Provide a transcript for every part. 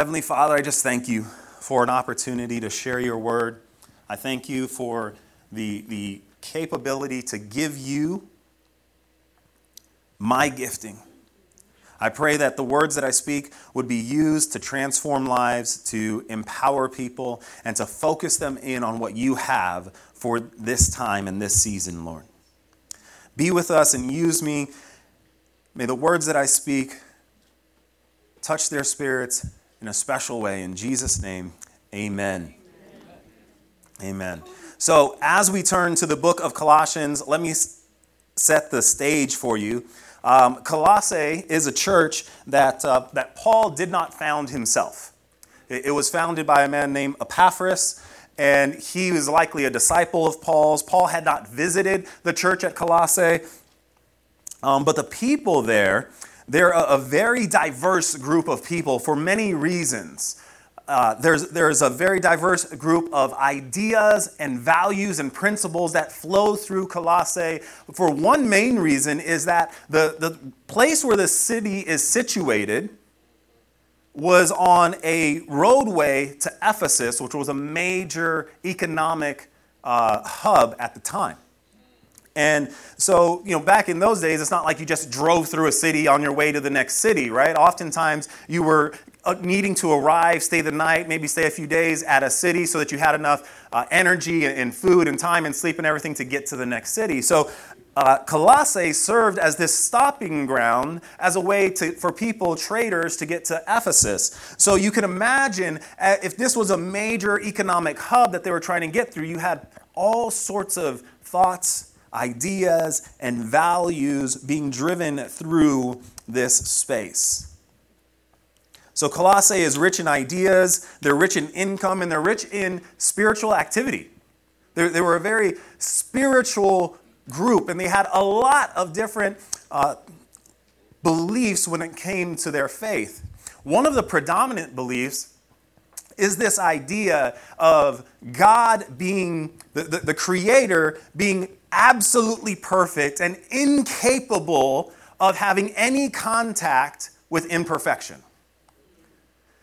Heavenly Father, I just thank you for an opportunity to share your word. I thank you for the, the capability to give you my gifting. I pray that the words that I speak would be used to transform lives, to empower people, and to focus them in on what you have for this time and this season, Lord. Be with us and use me. May the words that I speak touch their spirits in a special way. In Jesus' name, amen. Amen. So, as we turn to the book of Colossians, let me set the stage for you. Um, Colossae is a church that, uh, that Paul did not found himself. It, it was founded by a man named Epaphras, and he was likely a disciple of Paul's. Paul had not visited the church at Colossae, um, but the people there, they're a, a, very diverse group of people for many reasons. Uh, there's, there's a very diverse group of ideas and values and principles that flow through Colossae. For one main reason is that the, the place where the city is situated was on a roadway to Ephesus, which was a major economic uh, hub at the time. And so, you know, back in those days, it's not like you just drove through a city on your way to the next city, right? Oftentimes, you were uh, needing to arrive, stay the night, maybe stay a few days at a city so that you had enough uh, energy and food and time and sleep and everything to get to the next city. So, uh, Colossae served as this stopping ground as a way to, for people, traders, to get to Ephesus. So you can imagine uh, if this was a major economic hub that they were trying to get through, you had all sorts of thoughts ideas, and values being driven through this space. So, Colossae is rich in ideas, they're rich in income, and they're rich in spiritual activity. They're, they were a very spiritual group, and they had a lot of different uh, beliefs when it came to their faith. One of the predominant beliefs is this idea of God being the, the, the, creator being absolutely perfect and incapable of having any contact with imperfection.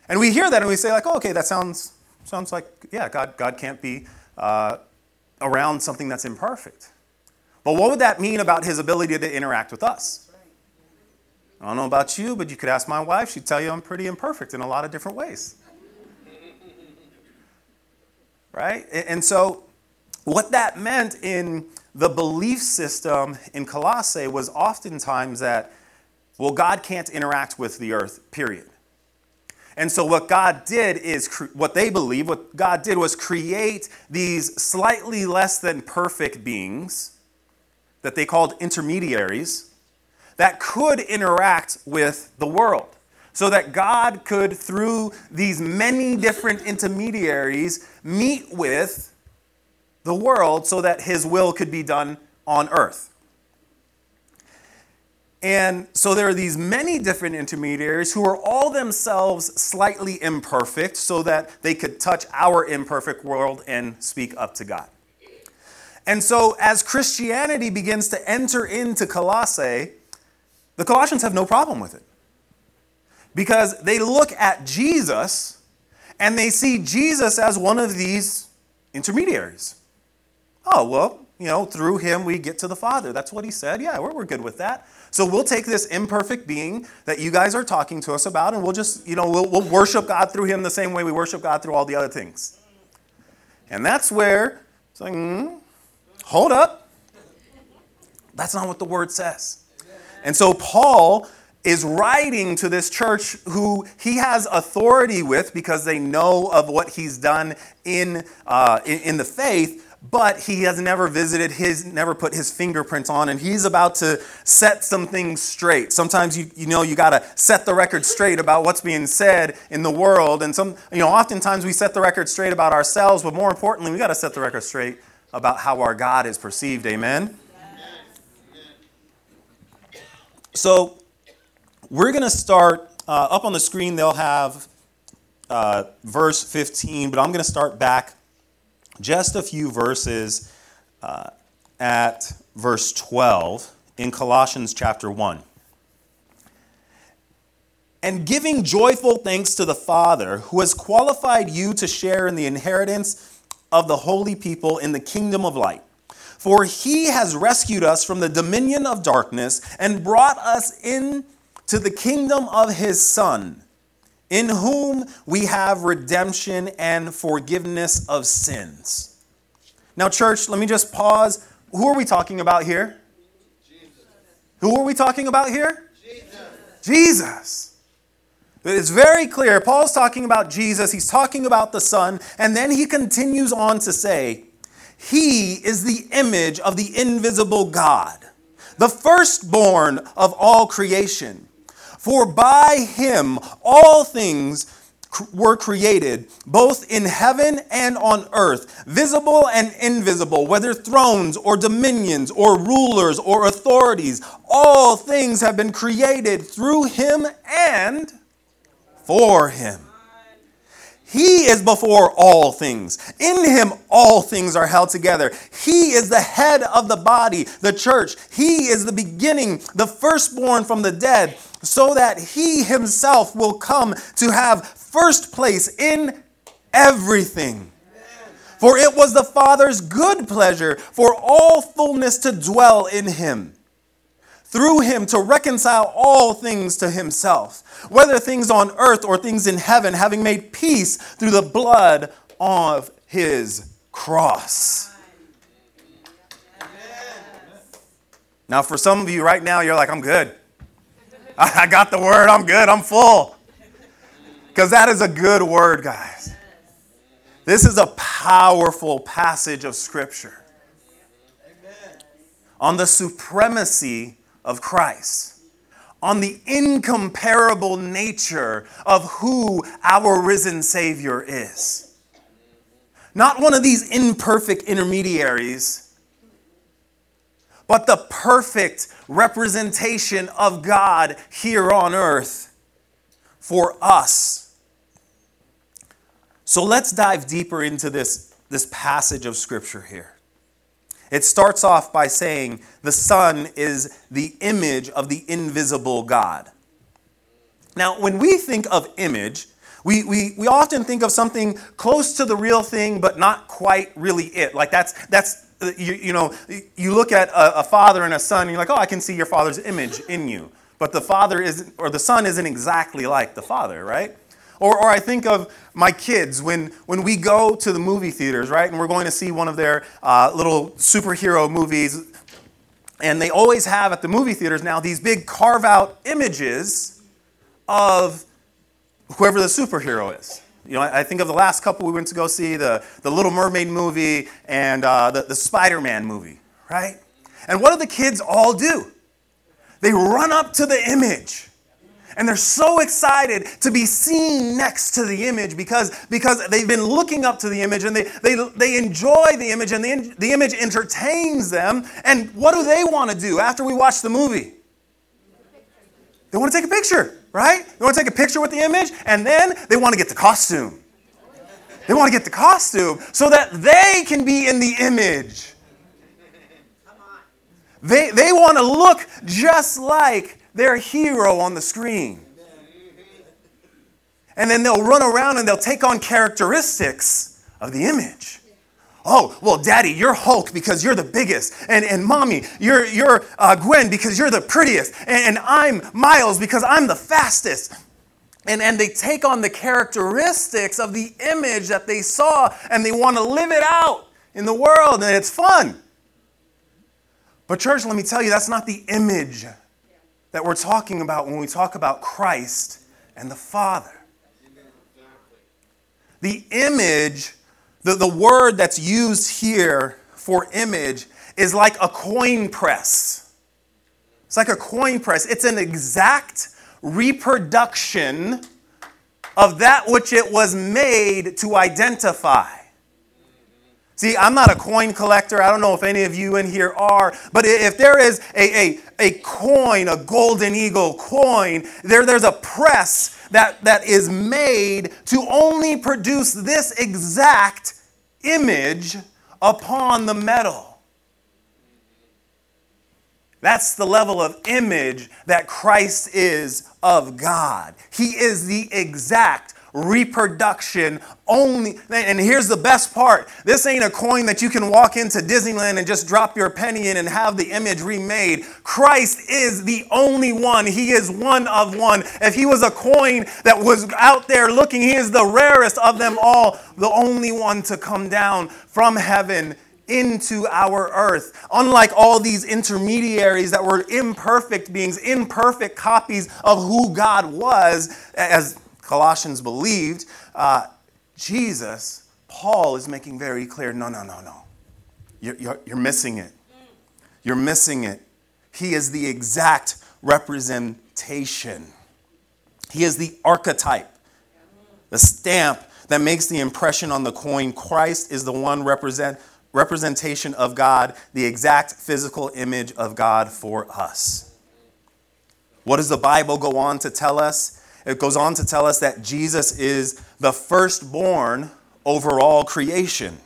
And we hear that and we say, like, oh, okay, that sounds, sounds like, yeah, God, God can't be uh, around something that's imperfect. But what would that mean about his ability to interact with us? I don't know about you, but you could ask my wife. She'd tell you I'm pretty imperfect in a lot of different ways. Right? And so, what that meant in the belief system in Colossae was oftentimes that, well, God can't interact with the earth, period. And so, what God did is, what they believe, what God did was create these slightly less than perfect beings that they called intermediaries that could interact with the world. So that God could, through these many different intermediaries, meet with the world so that his will could be done on earth. And so there are these many different intermediaries who are all themselves slightly imperfect so that they could touch our imperfect world and speak up to God. And so as Christianity begins to enter into Colossae, the Colossians have no problem with it. Because they look at Jesus and they see Jesus as one of these intermediaries. Oh, well, you know, through him we get to the Father. That's what he said. Yeah, we're, we're good with that. So we'll take this imperfect being that you guys are talking to us about and we'll just, you know, we'll, we'll worship God through him the same way we worship God through all the other things. And that's where it's like, mm, hold up. That's not what the word says. And so Paul is writing to this church who he has authority with because they know of what he's done in, uh, in, in the faith but he has never visited his never put his fingerprints on and he's about to set some things straight. Sometimes you, you know you got to set the record straight about what's being said in the world and some you know oftentimes we set the record straight about ourselves but more importantly we got to set the record straight about how our god is perceived. Amen? So we're going to start uh, up on the screen they'll have uh, verse 15 but i'm going to start back just a few verses uh, at verse 12 in Colossians chapter 1. and giving joyful thanks to the Father who has qualified you to share in the inheritance of the holy people in the kingdom of light. For he has rescued us from the dominion of darkness and brought us into the kingdom of his Son, in whom we have redemption and forgiveness of sins. Now, church, let me just pause. Who are we talking about here? Jesus. Who are we talking about here? Jesus. Jesus. It's very clear. Paul's talking about Jesus, he's talking about the Son, and then he continues on to say, He is the image of the invisible God, the firstborn of all creation. For by him all things were created, both in heaven and on earth, visible and invisible, whether thrones or dominions or rulers or authorities. All things have been created through him and for him. He is before all things. In him, all things are held together. He is the head of the body, the church. He is the beginning, the firstborn from the dead, so that he himself will come to have first place in everything. For it was the Father's good pleasure for all fullness to dwell in him. Through him to reconcile all things to himself, whether things on earth or things in heaven, having made peace through the blood of his cross. Now, for some of you right now, you're like, I'm good. I got the word, I'm good, I'm full. Because that is a good word, guys. This is a powerful passage of Scripture on the supremacy of Christ, on the incomparable nature of who our risen Savior is. Not one of these imperfect intermediaries, but the perfect representation of God here on earth for us. So let's dive deeper into this, this passage of Scripture here. It starts off by saying the Son is the image of the invisible God. Now, when we think of image, we, we, we often think of something close to the real thing, but not quite really it. Like that's, that's you, you know, you look at a, a father and a son, and you're like, oh, I can see your father's image in you. But the father isn't, or the son isn't exactly like the father, right? Or, or I think of my kids when, when we go to the movie theaters, right? And we're going to see one of their uh, little superhero movies. And they always have at the movie theaters now these big carve out images of whoever the superhero is. You know, I think of the last couple we went to go see the, the Little Mermaid movie and uh, the, the Spider Man movie, right? And what do the kids all do? They run up to the image and they're so excited to be seen next to the image because, because they've been looking up to the image and they, they, they enjoy the image and the, the image entertains them. And what do they want to do after we watch the movie? They want to take a picture, right? They want to take a picture with the image and then they want to get the costume. They want to get the costume so that they can be in the image. They, they want to look just like their hero on the screen. And then they'll run around and they'll take on characteristics of the image. Oh, well, daddy, you're Hulk because you're the biggest. And, and mommy, you're, you're uh, Gwen because you're the prettiest. And, and I'm Miles because I'm the fastest. And, and they take on the characteristics of the image that they saw and they want to live it out in the world. And it's fun. But, church, let me tell you, that's not the image that we're talking about when we talk about Christ and the Father. The image, the, the word that's used here for image is like a coin press. It's like a coin press. It's an exact reproduction of that which it was made to identify. See, I'm not a coin collector. I don't know if any of you in here are, but if there is a, a, a coin, a golden eagle coin, there, there's a press that, that is made to only produce this exact image upon the metal. That's the level of image that Christ is of God. He is the exact reproduction only. And here's the best part this ain't a coin that you can walk into Disneyland and just drop your penny in and have the image remade. Christ is the only one. He is one of one. If he was a coin that was out there looking, he is the rarest of them all, the only one to come down from heaven into our earth. Unlike all these intermediaries that were imperfect beings, imperfect copies of who God was, as Colossians believed, uh, Jesus, Paul is making very clear no, no, no, no. You're, you're, you're missing it. You're missing it. He is the exact representation, He is the archetype, the stamp that makes the impression on the coin. Christ is the one represent representation of God, the exact physical image of God for us. What does the Bible go on to tell us? It goes on to tell us that Jesus is the firstborn over all creation.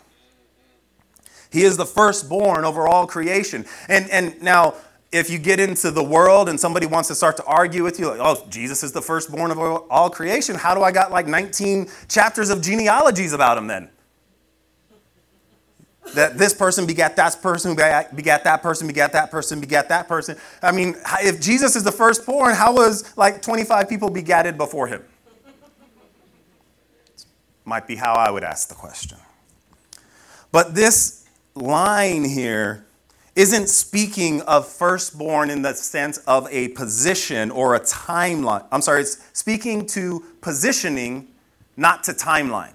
He is the firstborn over all creation. And, and now, if you get into the world and somebody wants to start to argue with you, like, oh, Jesus is the firstborn of all creation, how do I got like 19 chapters of genealogies about him then? That this person begat that person, begat that person, begat that person, begat that person. I mean, if Jesus is the firstborn, how was like 25 people begatted before him? Might be how I would ask the question. But this line here isn't speaking of firstborn in the sense of a position or a timeline. I'm sorry, it's speaking to positioning, not to timeline.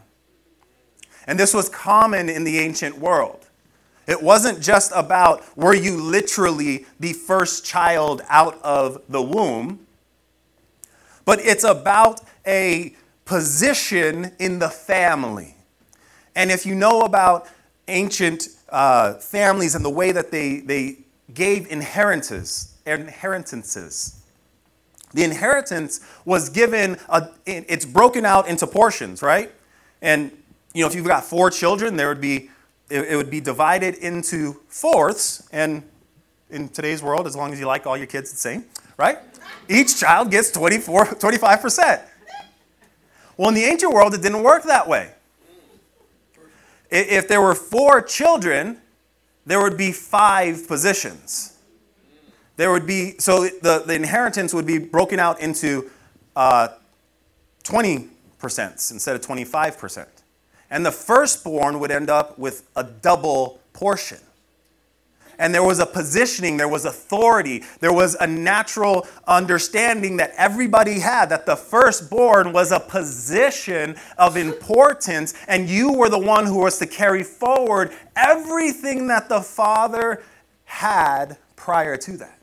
And this was common in the ancient world. It wasn't just about were you literally the first child out of the womb, but it's about a position in the family. And if you know about ancient uh, families and the way that they, they gave inheritances, inheritances, the inheritance was given, a, it's broken out into portions, right? And you know, if you've got four children, there would be it, would be divided into fourths, and in today's world, as long as you like all your kids the same, right? Each child gets 24, 25%. Well, in the ancient world, it didn't work that way. If there were four children, there would be five positions. There would be, so the, the inheritance would be broken out into uh, 20% instead of 25% and the firstborn would end up with a double portion. And there was a positioning, there was authority, there was a natural understanding that everybody had that the firstborn was a position of importance, and you were the one who was to carry forward everything that the father had prior to that.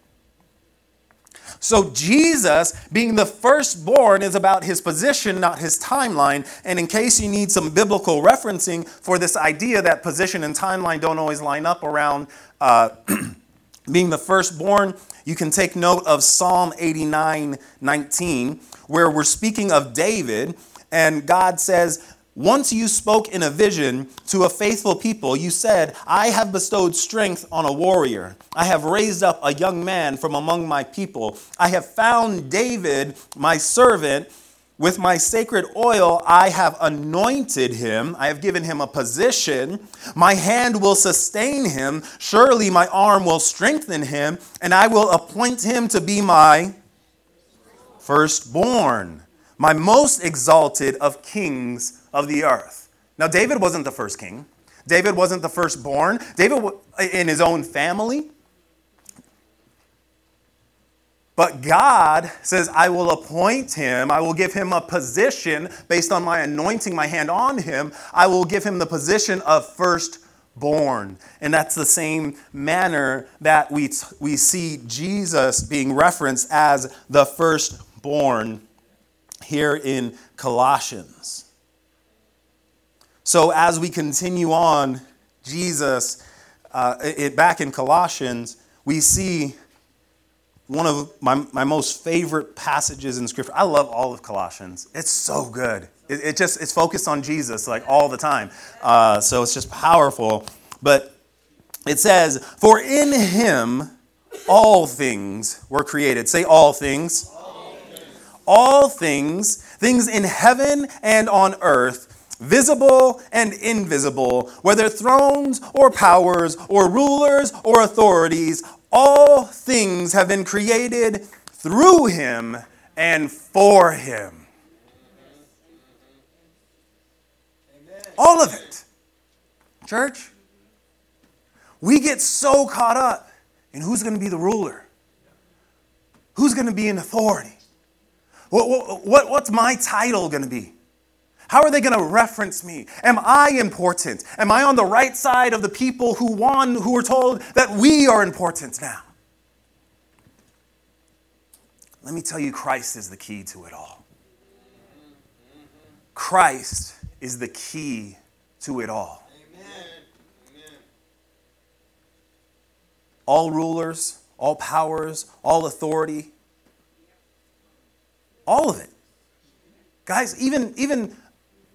So, Jesus being the firstborn is about his position, not his timeline. And in case you need some biblical referencing for this idea that position and timeline don't always line up around uh, being the firstborn, you can take note of Psalm 89 19, where we're speaking of David, and God says, once you spoke in a vision to a faithful people, you said, I have bestowed strength on a warrior. I have raised up a young man from among my people. I have found David, my servant. With my sacred oil, I have anointed him. I have given him a position. My hand will sustain him. Surely my arm will strengthen him, and I will appoint him to be my firstborn, my most exalted of kings of the earth. Now, David wasn't the first king. David wasn't the firstborn. David, in his own family. But God says, I will appoint him. I will give him a position based on my anointing my hand on him. I will give him the position of firstborn. And that's the same manner that we, we see Jesus being referenced as the firstborn here in Colossians. So as we continue on, Jesus, uh, it, back in Colossians, we see one of my, my most favorite passages in Scripture. I love all of Colossians. It's so good. It, it just it's focused on Jesus like all the time. Uh, so it's just powerful. But it says, "For in Him all things were created. Say all things. All things, things in heaven and on earth, visible and invisible, whether thrones or powers or rulers or authorities, all things have been created through him and for him. All of it. Church, we get so caught up in who's going to be the ruler, who's going to be in authority. What, what, what, what's my title going to be? How are they going to reference me? Am I important? Am I on the right side of the people who won, who were told that we are important now? Let me tell you, Christ is the key to it all. Christ is the key to it all. All rulers, all powers, all authority, all of it. Guys, even, even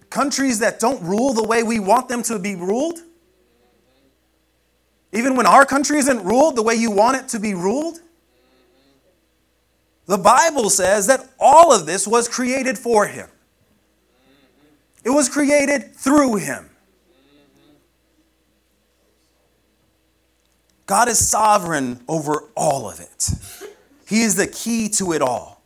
countries that don't rule the way we want them to be ruled, even when our country isn't ruled the way you want it to be ruled, the Bible says that all of this was created for him. It was created through him. God is sovereign over all of it. He is the key to it all.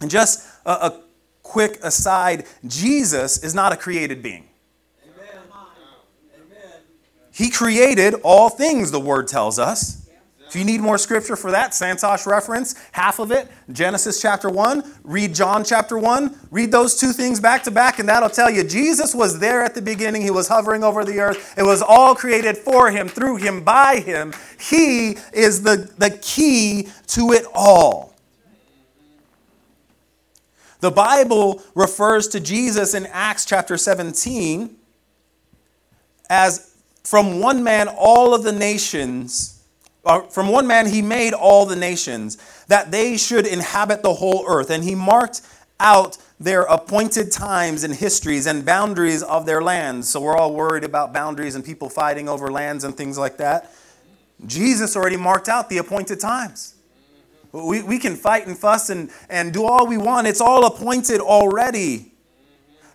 And just a, a quick aside Jesus is not a created being. He created all things, the word tells us. If you need more scripture for that, Santosh reference, half of it, Genesis chapter 1, read John chapter 1, read those two things back to back, and that'll tell you Jesus was there at the beginning. He was hovering over the earth. It was all created for him, through him, by him. He is the, the key to it all. The Bible refers to Jesus in Acts chapter 17 as from one man all of the nations uh, from one man he made all the nations, that they should inhabit the whole earth. And he marked out their appointed times and histories and boundaries of their lands. So we're all worried about boundaries and people fighting over lands and things like that. Jesus already marked out the appointed times. We, we can fight and fuss and, and do all we want, it's all appointed already.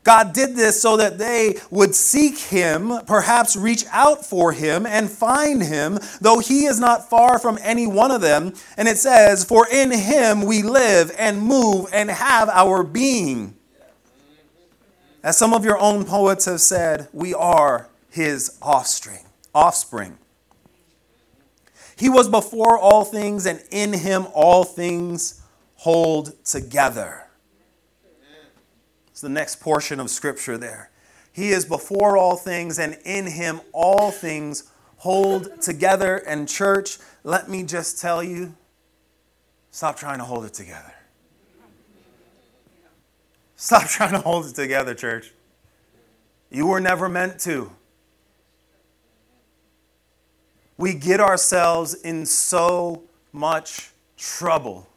God did this so that they would seek him, perhaps reach out for him and find him, though he is not far from any one of them. And it says, For in him we live and move and have our being. As some of your own poets have said, we are his offspring. Offspring. He was before all things, and in him all things hold together. It's the next portion of scripture there. He is before all things, and in him all things hold together. And, church, let me just tell you stop trying to hold it together. Stop trying to hold it together, church. You were never meant to. We get ourselves in so much trouble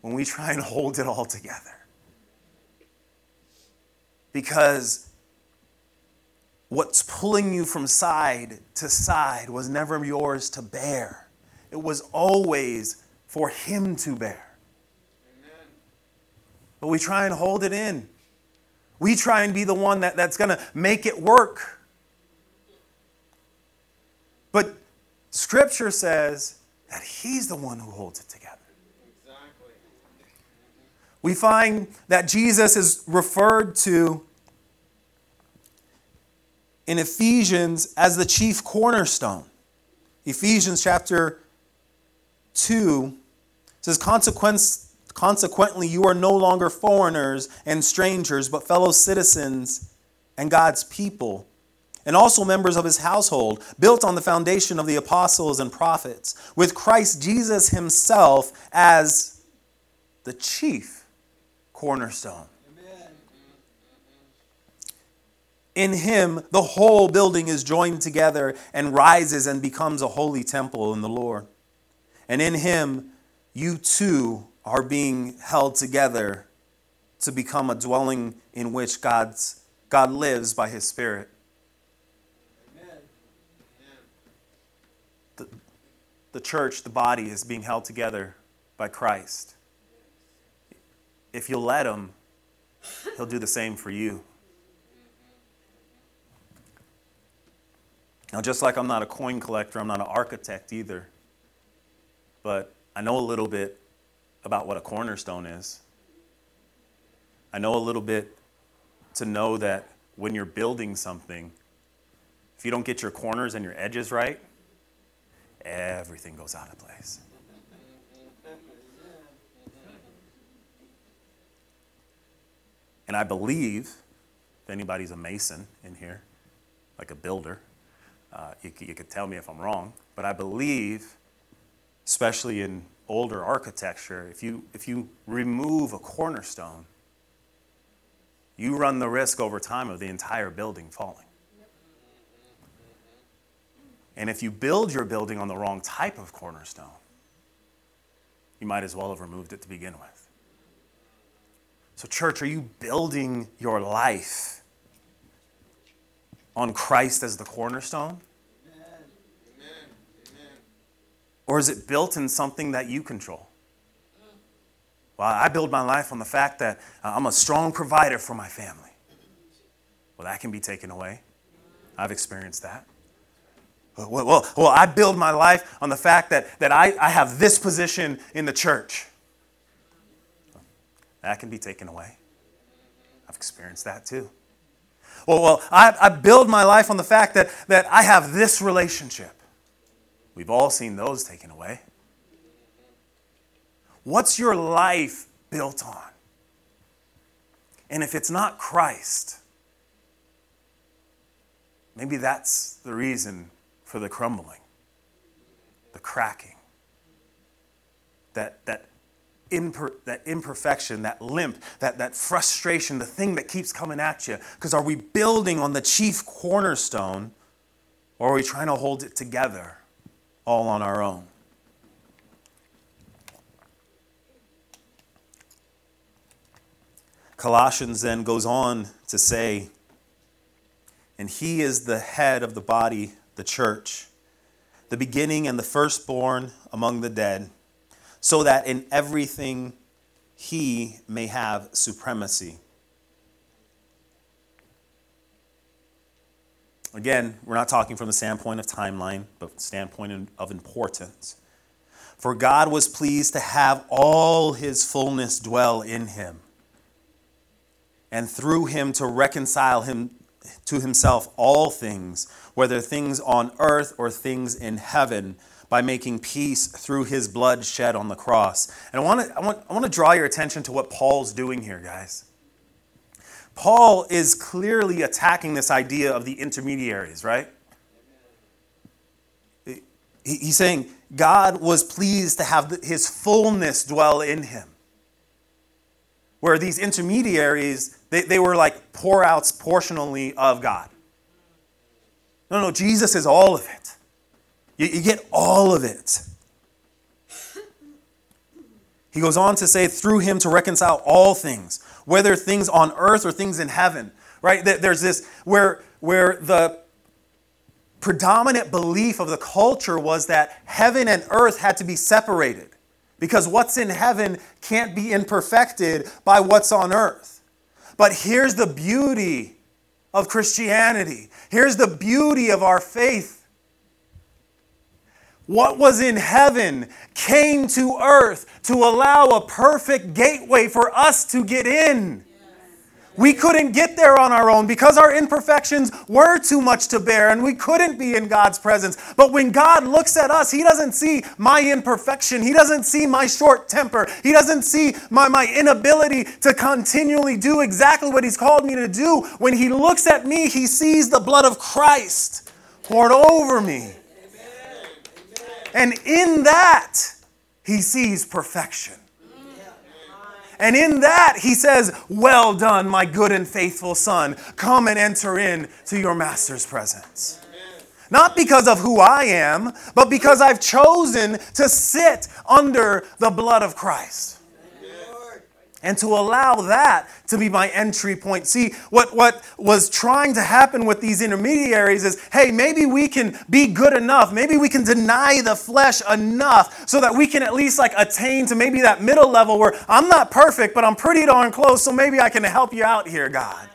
when we try and hold it all together because what's pulling you from side to side was never yours to bear. It was always for Him to bear. Amen. But we try and hold it in. We try and be the one that, that's going to make it work. But Scripture says that He's the one who holds it together. Exactly. We find that Jesus is referred to in Ephesians as the chief cornerstone. Ephesians chapter 2 says, Consequently, you are no longer foreigners and strangers, but fellow citizens and God's people, and also members of his household, built on the foundation of the apostles and prophets, with Christ Jesus himself as the chief cornerstone. In him, the whole building is joined together and rises and becomes a holy temple in the Lord. And in him, you too are being held together to become a dwelling in which God's, God lives by his Spirit. The, church, the body, is being held together by Christ. If you'll let Him, He'll do the same for you. Now, just like I'm not a coin collector, I'm not an architect either, but I know a little bit about what a cornerstone is. I know a little bit to know that when you're building something, if you don't get your corners and your edges right, everything goes out of place. And I believe, if anybody's a mason in here, like a builder, uh, you, you could tell me if I'm wrong, but I believe, especially in older architecture, if you, if you remove a cornerstone, you run the risk over time of the entire building falling. And if you build your building on the wrong type of cornerstone, you might as well have removed it to begin with. So, church, are you building your life on Christ as the cornerstone? Or is it built in something that you control? Well, I build my life on the fact that uh, I'm a strong provider for my family. Well, that can be taken away. I've experienced that. Well, well, well, I build my life on the fact that, that I, I have this position in the church. That can be taken away. I've experienced that too. Well, well I, I build my life on the fact that, that I have this relationship. We've all seen those taken away. What's your life built on? And if it's not Christ, maybe that's the reason for the crumbling, the cracking, that, that, imper, that imperfection, that limp, that, that frustration, the thing that keeps coming at you. Because are we building on the chief cornerstone or are we trying to hold it together all on our own? Colossians then goes on to say, and he is the head of the body the church, the beginning and the firstborn among the dead, so that in everything he may have supremacy. Again, we're not talking from the standpoint of timeline, but standpoint of importance. For God was pleased to have all his fullness dwell in him, and through him to reconcile him to himself all things, whether things on earth or things in heaven, by making peace through his blood shed on the cross. And I want to, I want, I want to draw your attention to what Paul's doing here, guys. Paul is clearly attacking this idea of the intermediaries, right? He's saying God was pleased to have his fullness dwell in him. Where these intermediaries, they, they were like pour outs portionally of God. No, no, Jesus is all of it. You, you get all of it. He goes on to say, through him to reconcile all things, whether things on earth or things in heaven. Right? There's this where where the predominant belief of the culture was that heaven and earth had to be separated because what's in heaven can't be imperfected by what's on earth. But here's the beauty of Christianity. Here's the beauty of our faith. What was in heaven came to earth to allow a perfect gateway for us to get in. We couldn't get there on our own because our imperfections were too much to bear and we couldn't be in God's presence. But when God looks at us, He doesn't see my imperfection. He doesn't see my short temper. He doesn't see my, my inability to continually do exactly what He's called me to do. When He looks at me, He sees the blood of Christ poured over me. And in that, He sees perfection. And in that, he says, Well done, my good and faithful son. Come and enter in to your master's presence. Not because of who I am, but because I've chosen to sit under the blood of Christ. And to allow that to be my entry point. See, what, what was trying to happen with these intermediaries is hey, maybe we can be good enough. Maybe we can deny the flesh enough so that we can at least like attain to maybe that middle level where I'm not perfect, but I'm pretty darn close, so maybe I can help you out here, God.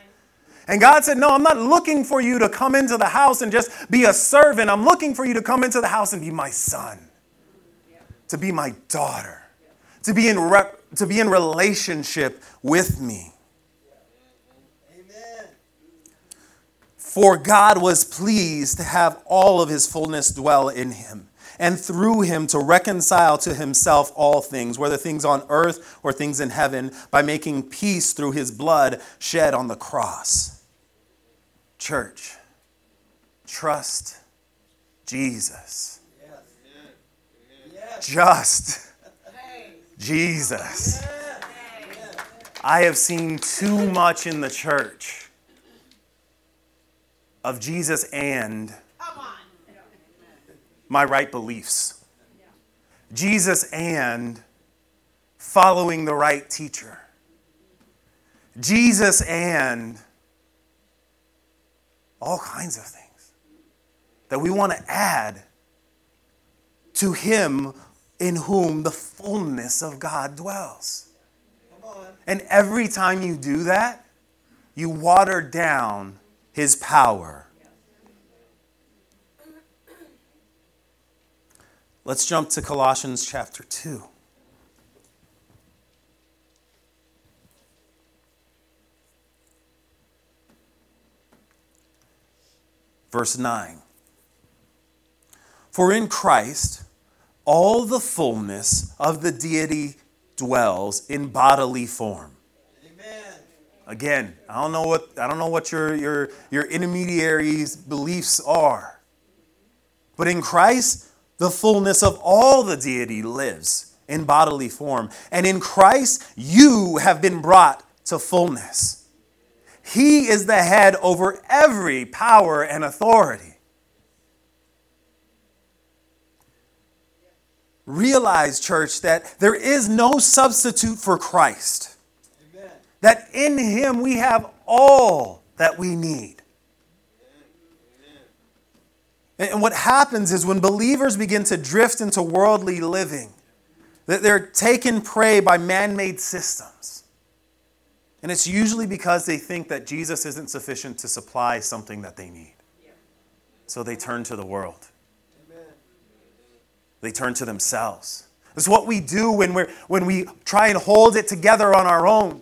And God said, No, I'm not looking for you to come into the house and just be a servant. I'm looking for you to come into the house and be my son, to be my daughter, to be in rep to be in relationship with me. Amen. For God was pleased to have all of his fullness dwell in him, and through him to reconcile to himself all things, whether things on earth or things in heaven, by making peace through his blood shed on the cross. Church, trust Jesus. Yes. Just Jesus. I have seen too much in the church of Jesus and my right beliefs. Jesus and following the right teacher. Jesus and all kinds of things that we want to add to Him in whom the fullness of God dwells. And every time you do that, you water down his power. Let's jump to Colossians chapter 2. Verse 9. For in Christ, all the fullness of the deity dwells in bodily form. Amen. Again, I don't know what I don't know what your your your intermediaries' beliefs are. But in Christ, the fullness of all the deity lives in bodily form. And in Christ, you have been brought to fullness. He is the head over every power and authority. Realize, church, that there is no substitute for Christ. Amen. That in Him we have all that we need. Amen. And what happens is when believers begin to drift into worldly living, that they're taken prey by man made systems. And it's usually because they think that Jesus isn't sufficient to supply something that they need. So they turn to the world. They turn to themselves. It's what we do when, we're, when we try and hold it together on our own.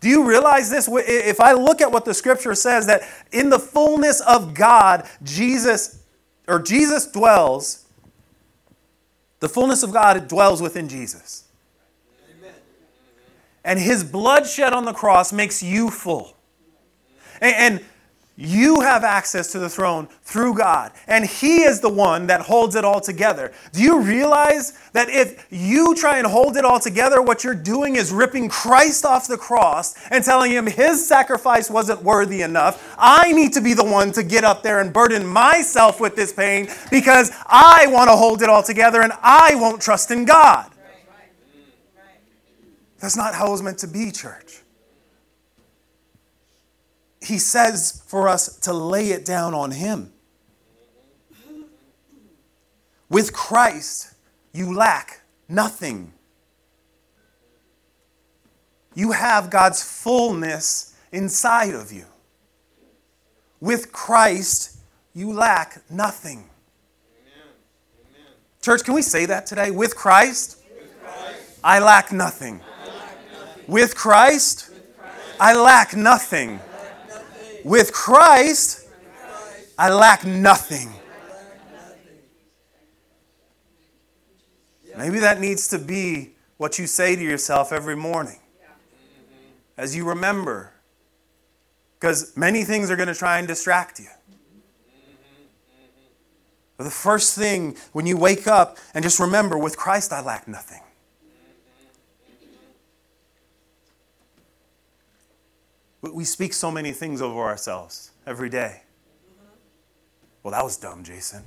Do you realize this? If I look at what the scripture says, that in the fullness of God, Jesus, or Jesus dwells, the fullness of God dwells within Jesus. Amen. And his blood shed on the cross makes you full. And you have access to the throne through God, and He is the one that holds it all together. Do you realize that if you try and hold it all together, what you're doing is ripping Christ off the cross and telling Him His sacrifice wasn't worthy enough? I need to be the one to get up there and burden myself with this pain because I want to hold it all together and I won't trust in God. That's not how it was meant to be, church he says for us to lay it down on him. With Christ, you lack nothing. You have God's fullness inside of you. With Christ, you lack nothing. Amen. Amen. Church, can we say that today? With Christ, With Christ I, lack nothing. I lack nothing. With Christ, With Christ I lack nothing. With Christ, I lack nothing. Maybe that needs to be what you say to yourself every morning as you remember. Because many things are going to try and distract you. But the first thing when you wake up and just remember, with Christ I lack nothing. we speak so many things over ourselves every day. Well, that was dumb, Jason.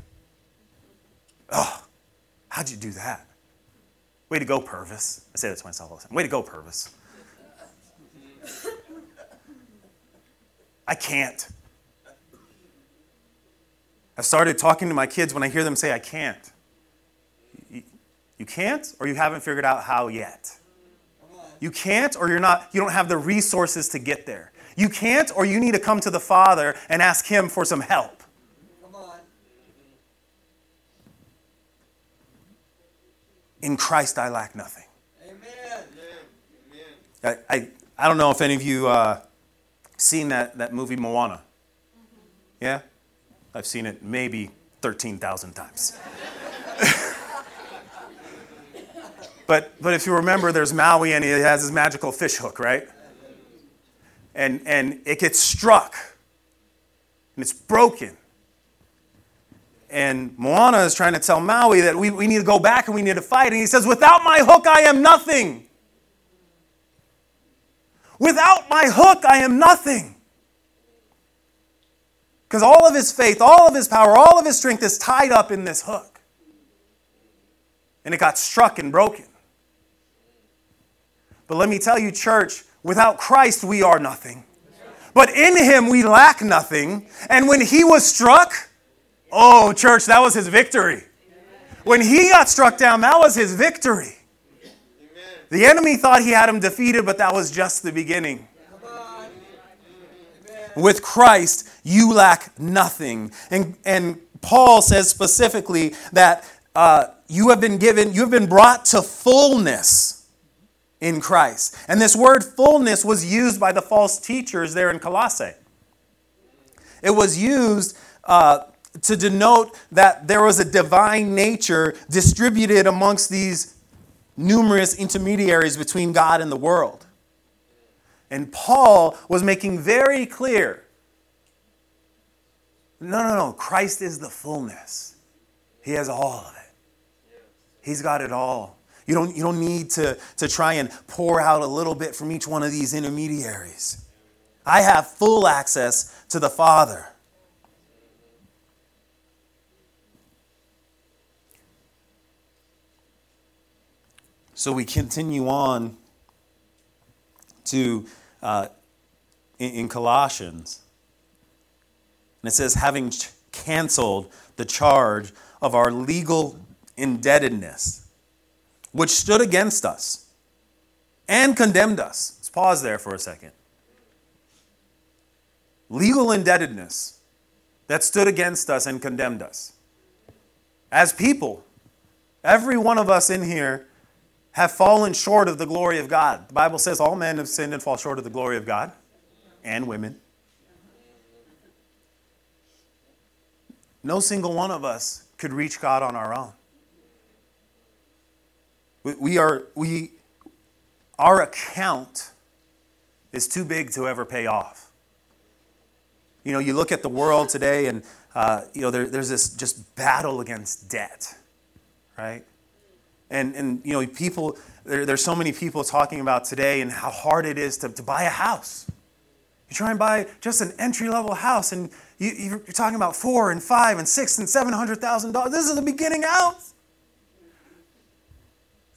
Oh, how'd you do that? Way to go, Purvis. I say that to myself all the time. Way to go, Purvis. I can't. I've started talking to my kids when I hear them say, I can't. You, you can't, or you haven't figured out how yet. You can't, or you're not, you don't have the resources to get there. You can't, or you need to come to the Father and ask Him for some help. Come on. In Christ I lack nothing. Amen. I, I, I don't know if any of you uh, seen that, that movie Moana. Yeah? I've seen it maybe 13,000 times. but, but if you remember, there's Maui and he has his magical fish hook, right? And, and it gets struck and it's broken. And Moana is trying to tell Maui that we, we need to go back and we need to fight. And he says, Without my hook, I am nothing. Without my hook, I am nothing. Because all of his faith, all of his power, all of his strength is tied up in this hook. And it got struck and broken. But let me tell you, church, without Christ, we are nothing. But in him, we lack nothing. And when he was struck, oh, church, that was his victory. When he got struck down, that was his victory. The enemy thought he had him defeated, but that was just the beginning. With Christ, you lack nothing. And, and Paul says specifically that uh, you have been given, you have been brought to fullness in Christ. And this word fullness was used by the false teachers there in Colossae. It was used uh, to denote that there was a divine nature distributed amongst these numerous intermediaries between God and the world. And Paul was making very clear no, no, no. Christ is the fullness, He has all of it. He's got it all. You don't, you don't need to, to try and pour out a little bit from each one of these intermediaries. I have full access to the Father. So we continue on to uh, in, in Colossians. And it says, having ch- canceled the charge of our legal indebtedness, which stood against us and condemned us. Let's pause there for a second. Legal indebtedness that stood against us and condemned us. As people, every one of us in here have fallen short of the glory of God. The Bible says all men have sinned and fall short of the glory of God, and women. No single one of us could reach God on our own. We are, we, our account is too big to ever pay off. You know, you look at the world today, and uh, you know there, there's this just battle against debt, right? And, and you know, people, there, there's so many people talking about today and how hard it is to, to buy a house. You try and buy just an entry level house, and you, you're talking about four and five and six and seven hundred thousand dollars. This is the beginning house.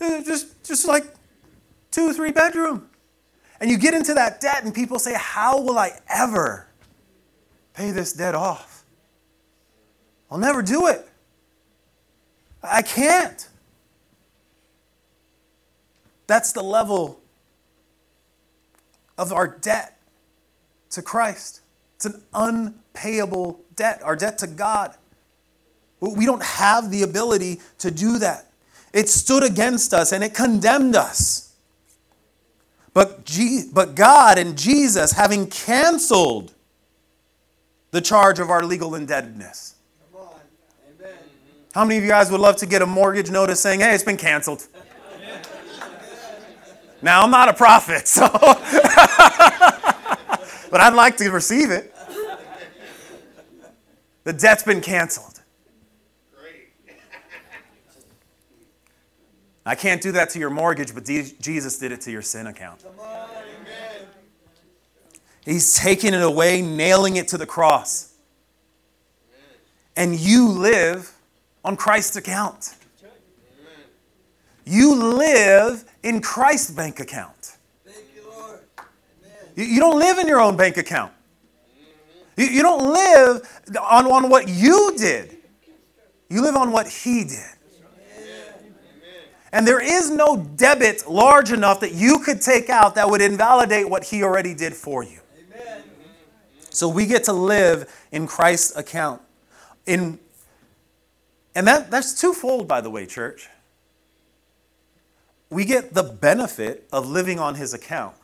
Uh, just, just like two three bedroom. And you get into that debt, and people say, How will I ever pay this debt off? I'll never do it. I can't. That's the level of our debt to Christ. It's an unpayable debt, our debt to God. We don't have the ability to do that. It stood against us and it condemned us. But, but God and Jesus, having canceled the charge of our legal indebtedness. How many of you guys would love to get a mortgage notice saying, hey, it's been canceled? Now, I'm not a prophet, so. but I'd like to receive it. The debt's been canceled. I can't do that to your mortgage, but Jesus did it to your sin account. He's taking it away, nailing it to the cross. And you live on Christ's account. You live in Christ's bank account. You, you don't live in your own bank account. You, you don't live on, on what you did, you live on what He did. And there is no debit large enough that you could take out that would invalidate what He already did for you. So we get to live in Christ's account. In, and that, that's twofold, by the way, church. We get the benefit of living on his account.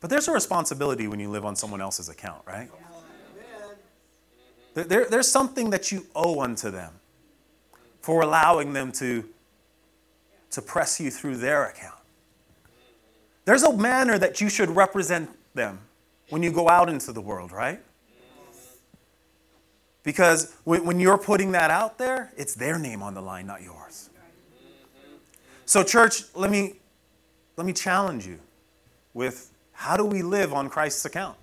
But there's a responsibility when you live on someone else's account, right? There, there's something that you owe unto them for allowing them to, to press you through their account. There's a manner that you should represent them when you go out into the world, right? Because when, you're putting that out there, it's their name on the line, not yours. So, church, let me, let me challenge you with how do we live on Christ's account?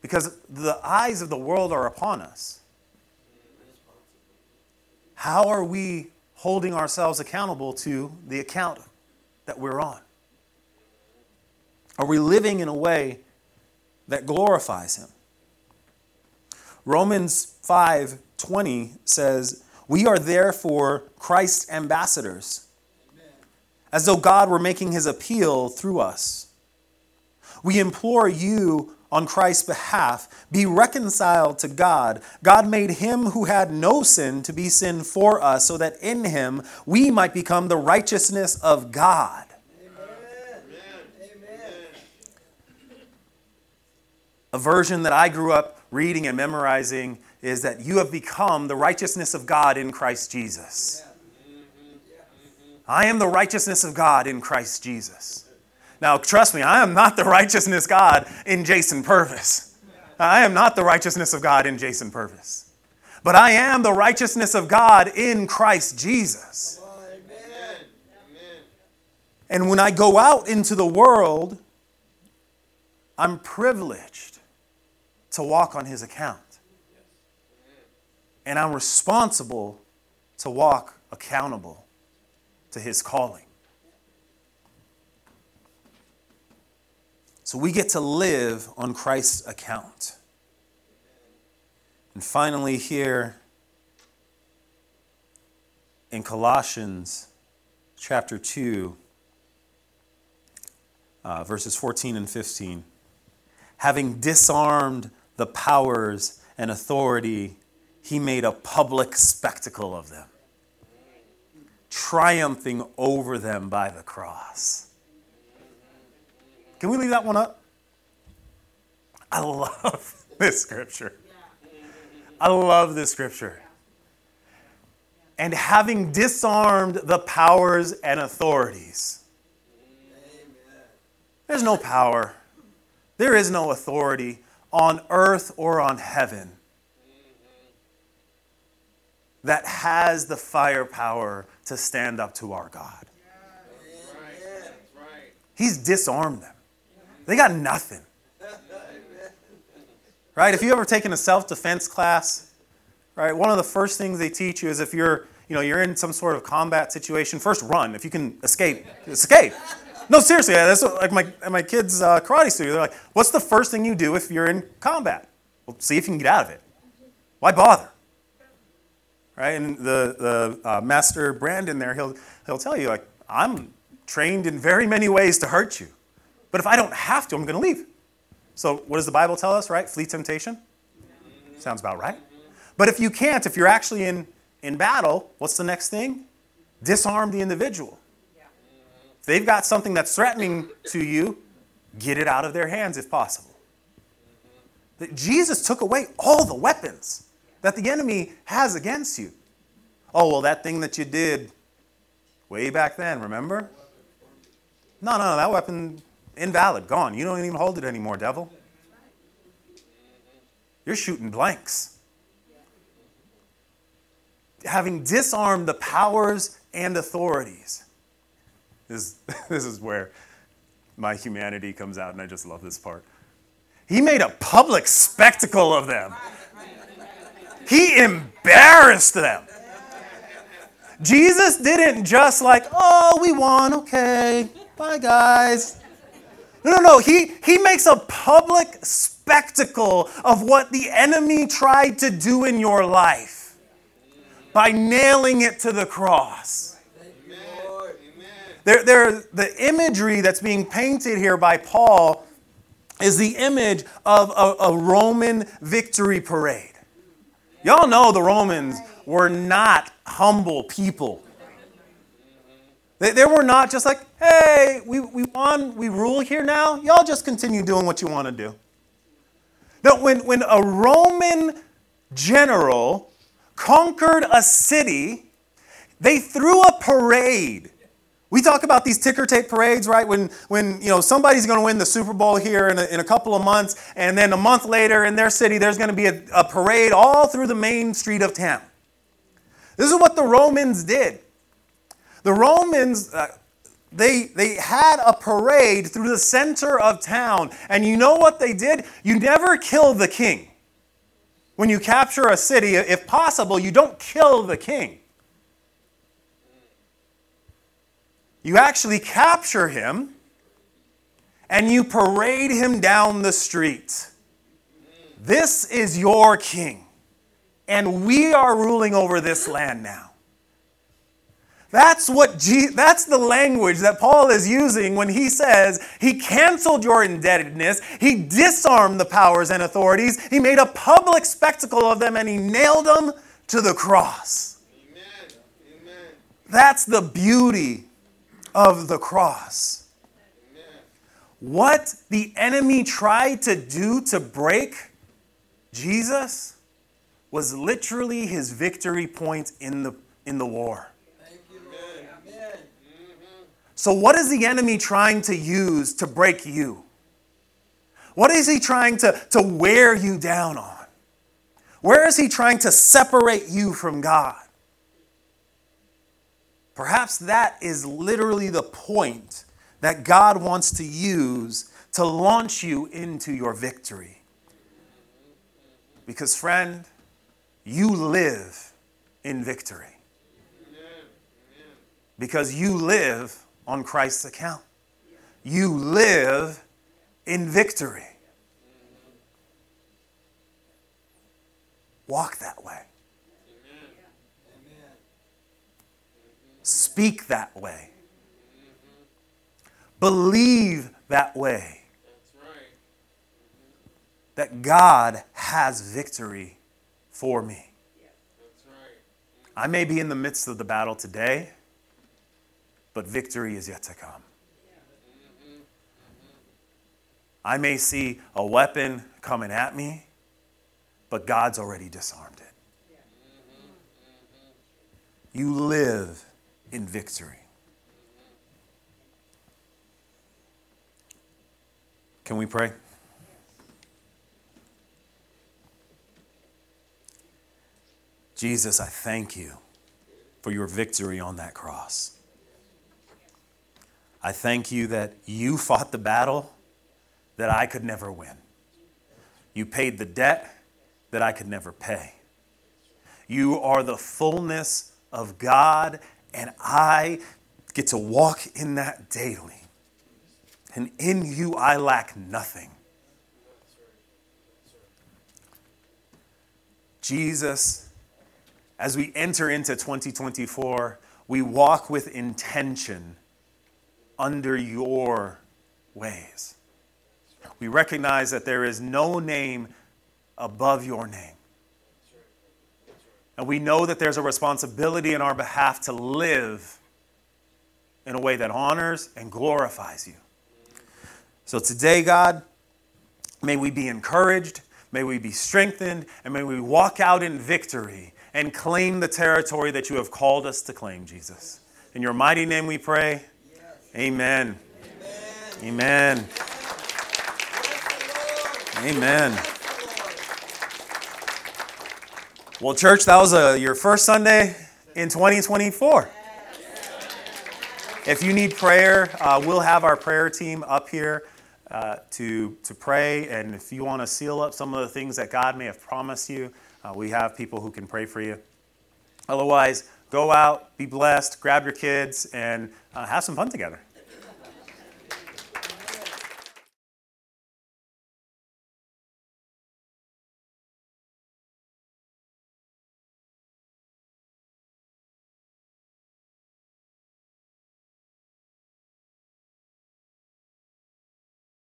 Because the eyes of the world are upon us. How are we holding ourselves accountable to the account that we're on? Are we living in a way that glorifies him? Romans 5:20 says, "We are therefore Christ's ambassadors, as though God were making his appeal through us. We implore you on Christ's behalf, be reconciled to God. God made him who had no sin to be sin for us, so that in him we might become the righteousness of God." A version that I grew up reading and memorizing is that you have become the righteousness of God in Christ Jesus. I am the righteousness of God in Christ Jesus. Now, trust me, I am not the righteousness God in Jason Purvis. I am not the righteousness of God in Jason Purvis. But I am the righteousness of God in Christ Jesus. And when I go out into the world, I'm privileged to walk on his account. And I'm responsible to walk accountable to his calling. So we get to live on Christ's account. And finally, here in Colossians chapter 2, uh, verses 14 and 15, having disarmed the powers and authority, he made a public spectacle of them, triumphing over them by the cross. Can we leave that one up? I love this scripture. I love this scripture. And having disarmed the powers and authorities, there's no power, there is no authority on earth or on heaven that has the firepower to stand up to our God. He's disarmed them. They got nothing. Right? If you ever taken a self-defense class, right, one of the first things they teach you is if you're, you know, you're in some sort of combat situation, first run. If you can escape, escape. No, seriously, that's what, like my, my kids' uh, karate studio. They're like, what's the first thing you do if you're in combat? Well, see if you can get out of it. Why bother? Right? And the, the uh, master Brandon there, he'll, he'll tell you, like, I'm trained in very many ways to hurt you. But if I don't have to, I'm going to leave. So what does the Bible tell us, right? Flee temptation? Sounds about right. But if you can't, if you're actually in, in battle, what's the next thing? Disarm the individual If they've got something that's threatening to you, get it out of their hands if possible. That Jesus took away all the weapons that the enemy has against you. Oh, well, that thing that you did way back then, remember? No, no, no, that weapon invalid, gone. You don't even hold it anymore, devil. You're shooting blanks. Having disarmed the powers and authorities this, this is where my humanity comes out, and I just love this part. He made a public spectacle of them. He embarrassed them. Jesus didn't just like, oh, we won, okay, bye guys. No, no, no. He, he makes a public spectacle of what the enemy tried to do in your life by nailing it to the cross. There, there, the imagery that's being painted here by Paul is the image of a, a Roman victory parade. Y'all know the Romans were not humble people. They, they were not just like, hey, we, we won, we rule here now. Y'all just continue doing what you want to do. No, when, when a Roman general conquered a city, they threw a parade. We talk about these ticker tape parades, right? When, when you know somebody's going to win the Super Bowl here in a, in a couple of months, and then a month later in their city, there's going to be a, a parade all through the main street of town. This is what the Romans did. The Romans, uh, they, they had a parade through the center of town. And you know what they did? You never kill the king. When you capture a city, if possible, you don't kill the king. You actually capture him and you parade him down the street. This is your king, and we are ruling over this land now. That's what Je- that's the language that Paul is using when he says he canceled your indebtedness, he disarmed the powers and authorities, he made a public spectacle of them and he nailed them to the cross. Amen. Amen. That's the beauty of the cross. Amen. What the enemy tried to do to break Jesus was literally his victory point in the in the war. So, what is the enemy trying to use to break you? What is he trying to, to wear you down on? Where is he trying to separate you from God? Perhaps that is literally the point that God wants to use to launch you into your victory. Because, friend, you live in victory. Because you live on Christ's account. You live in victory. Walk that way. Speak that way. Believe that way. That God has victory for me. I may be in the midst of the battle today but victory is yet to come. I may see a weapon coming at me, but God's already disarmed it. You live in victory. Can we pray? Jesus, I thank you for your victory on that cross. I thank you that you fought the battle that I could never win. You paid the debt that I could never pay. You are the fullness of God, and I get to walk in that daily. And in you, I lack nothing. Jesus, as we enter into 2024, we walk with intention under your ways. We recognize that there is no name above your name. And we know that there's a responsibility in our behalf to live in a way that honors and glorifies you. So today, God, may we be encouraged, may we be strengthened, and may we walk out in victory and claim the territory that you have called us to claim, Jesus. In your mighty name we pray. Amen. Amen. Amen. Well, church, that was uh, your first Sunday in 2024. If you need prayer, uh, we'll have our prayer team up here uh, to, to pray. And if you want to seal up some of the things that God may have promised you, uh, we have people who can pray for you. Otherwise, go out, be blessed, grab your kids, and uh, have some fun together.